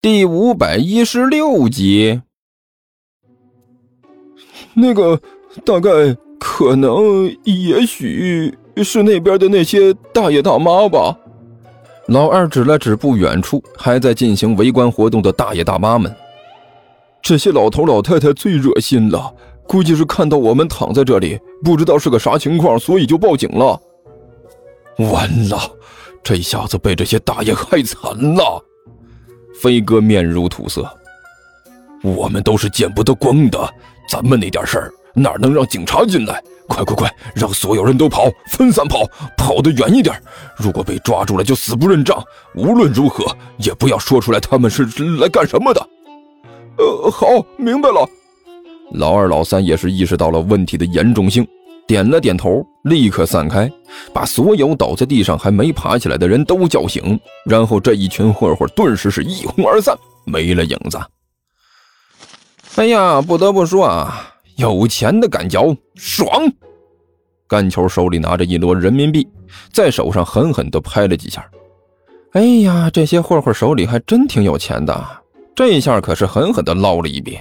第五百一十六集。那个大概可能也许是那边的那些大爷大妈吧。老二指了指不远处还在进行围观活动的大爷大妈们。这些老头老太太最热心了，估计是看到我们躺在这里，不知道是个啥情况，所以就报警了。完了，这下子被这些大爷害惨了。飞哥面如土色，我们都是见不得光的，咱们那点事儿哪能让警察进来？快快快，让所有人都跑，分散跑，跑得远一点。如果被抓住了，就死不认账。无论如何，也不要说出来他们是来干什么的。呃，好，明白了。老二、老三也是意识到了问题的严重性，点了点头，立刻散开，把所有倒在地上还没爬起来的人都叫醒，然后这一群混混顿时是一哄而散，没了影子。哎呀，不得不说啊，有钱的感觉爽。干球手里拿着一摞人民币，在手上狠狠地拍了几下。哎呀，这些混混手里还真挺有钱的。这一下可是狠狠的捞了一笔，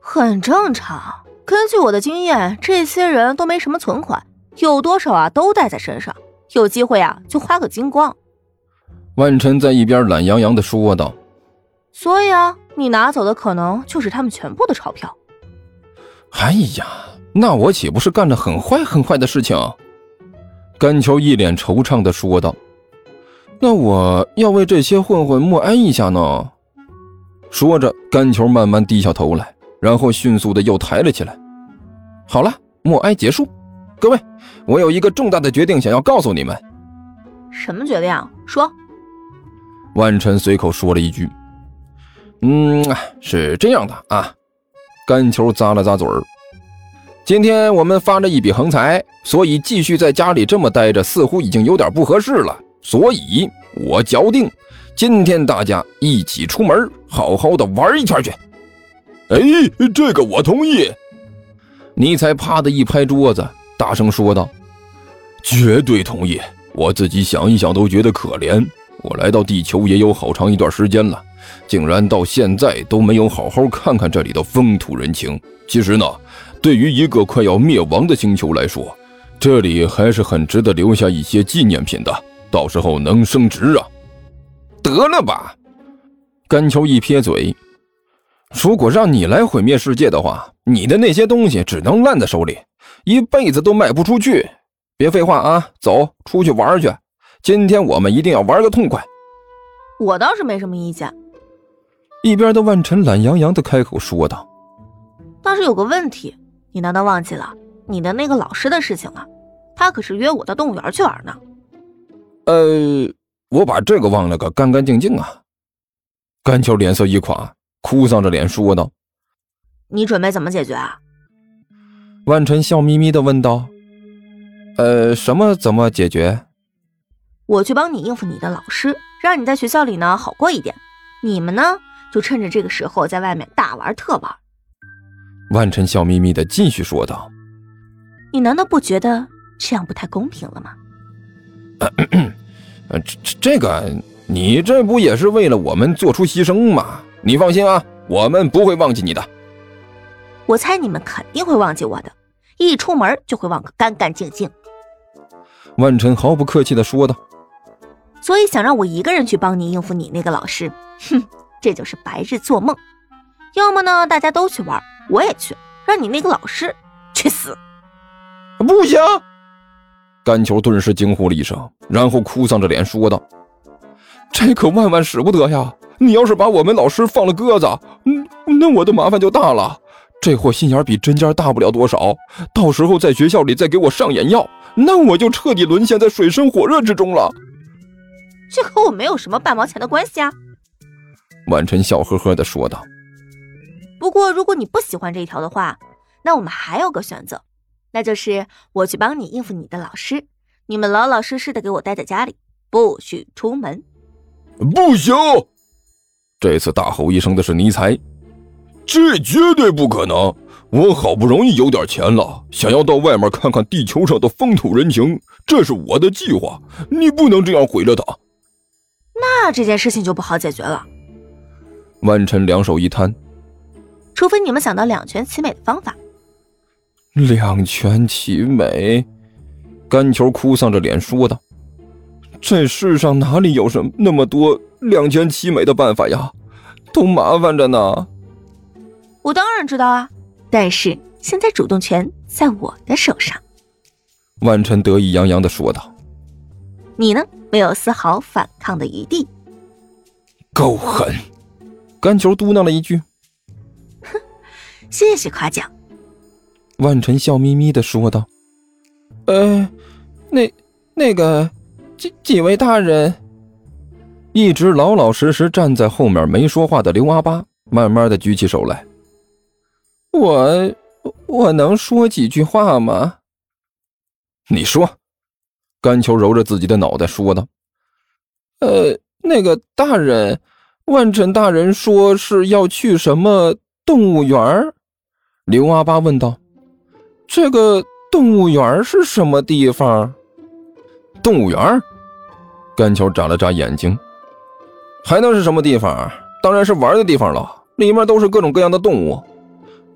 很正常。根据我的经验，这些人都没什么存款，有多少啊都带在身上，有机会啊就花个精光。万晨在一边懒洋洋的说道：“所以啊，你拿走的可能就是他们全部的钞票。”哎呀，那我岂不是干了很坏很坏的事情？甘秋一脸惆怅的说道：“那我要为这些混混默哀一下呢。”说着，甘球慢慢低下头来，然后迅速的又抬了起来。好了，默哀结束。各位，我有一个重大的决定想要告诉你们。什么决定？说。万晨随口说了一句：“嗯，是这样的啊。”甘球咂了咂嘴儿。今天我们发了一笔横财，所以继续在家里这么待着，似乎已经有点不合适了。所以我决定。今天大家一起出门，好好的玩一圈去。哎，这个我同意。尼才啪的一拍桌子，大声说道：“绝对同意！我自己想一想都觉得可怜。我来到地球也有好长一段时间了，竟然到现在都没有好好看看这里的风土人情。其实呢，对于一个快要灭亡的星球来说，这里还是很值得留下一些纪念品的，到时候能升值啊。”得了吧，甘秋一撇嘴。如果让你来毁灭世界的话，你的那些东西只能烂在手里，一辈子都卖不出去。别废话啊，走出去玩去。今天我们一定要玩个痛快。我倒是没什么意见。一边的万晨懒洋洋的开口说道：“但是有个问题，你难道忘记了你的那个老师的事情了？他可是约我到动物园去玩呢。”呃。我把这个忘了个干干净净啊！甘秋脸色一垮，哭丧着脸说道：“你准备怎么解决啊？”万晨笑眯眯的问道：“呃，什么怎么解决？我去帮你应付你的老师，让你在学校里呢好过一点。你们呢，就趁着这个时候在外面大玩特玩。”万晨笑眯眯的继续说道：“你难道不觉得这样不太公平了吗？”这这这个，你这不也是为了我们做出牺牲吗？你放心啊，我们不会忘记你的。我猜你们肯定会忘记我的，一出门就会忘个干干净净。万晨毫不客气的说道。所以想让我一个人去帮你应付你那个老师，哼，这就是白日做梦。要么呢，大家都去玩，我也去，让你那个老师去死。不行。甘球顿时惊呼了一声，然后哭丧着脸说道：“这可万万使不得呀！你要是把我们老师放了鸽子，嗯，那我的麻烦就大了。这货心眼比针尖大不了多少，到时候在学校里再给我上眼药，那我就彻底沦陷在水深火热之中了。这和我没有什么半毛钱的关系啊！”婉晨笑呵呵地说道。“不过如果你不喜欢这一条的话，那我们还有个选择。”那就是我去帮你应付你的老师，你们老老实实的给我待在家里，不许出门。不行！这次大吼一声的是尼才，这绝对不可能！我好不容易有点钱了，想要到外面看看地球上的风土人情，这是我的计划，你不能这样毁了它。那这件事情就不好解决了。万晨两手一摊，除非你们想到两全其美的方法。两全其美，甘球哭丧着脸说道：“这世上哪里有什么那么多两全其美的办法呀？都麻烦着呢。”我当然知道啊，但是现在主动权在我的手上。”万晨得意洋洋的说道。“你呢，没有丝毫反抗的余地。”够狠！甘球嘟囔了一句。“哼，谢谢夸奖。”万晨笑眯眯的说道：“呃，那那个几几位大人，一直老老实实站在后面没说话的刘阿八，慢慢的举起手来。我我能说几句话吗？你说。”甘球揉着自己的脑袋说道：“呃，那个大人，万晨大人说是要去什么动物园刘阿八问道。这个动物园是什么地方？动物园？甘球眨了眨眼睛，还能是什么地方？当然是玩的地方了，里面都是各种各样的动物。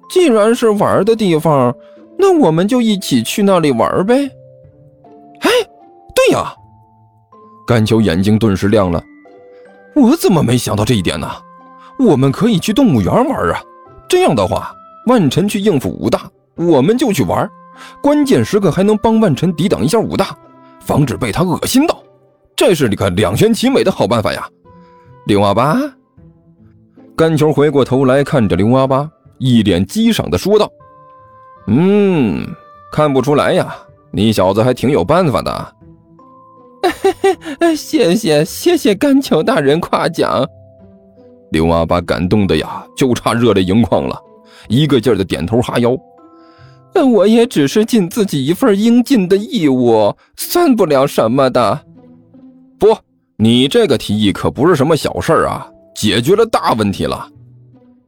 既然是玩的地方，那我们就一起去那里玩呗。哎，对呀！甘球眼睛顿时亮了，我怎么没想到这一点呢？我们可以去动物园玩啊！这样的话，万晨去应付武大。我们就去玩，关键时刻还能帮万晨抵挡一下武大，防止被他恶心到，这是你个两全其美的好办法呀！刘阿八，甘球回过头来看着刘阿八，一脸激赏的说道：“嗯，看不出来呀，你小子还挺有办法的。”谢谢谢谢甘球大人夸奖，刘阿八感动的呀，就差热泪盈眶了，一个劲儿的点头哈腰。我也只是尽自己一份应尽的义务，算不了什么的。不，你这个提议可不是什么小事儿啊，解决了大问题了。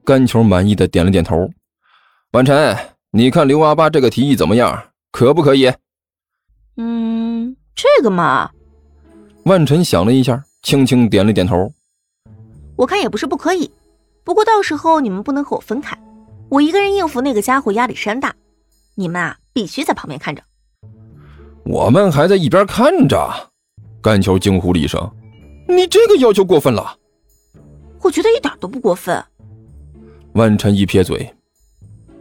甘球满意的点了点头。万晨，你看刘阿八这个提议怎么样？可不可以？嗯，这个嘛。万晨想了一下，轻轻点了点头。我看也不是不可以，不过到时候你们不能和我分开，我一个人应付那个家伙压力山大。你们啊，必须在旁边看着。我们还在一边看着。甘球惊呼了一声：“你这个要求过分了。”我觉得一点都不过分。万晨一撇嘴：“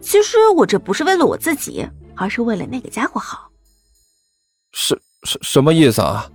其实我这不是为了我自己，而是为了那个家伙好。”是什什么意思啊？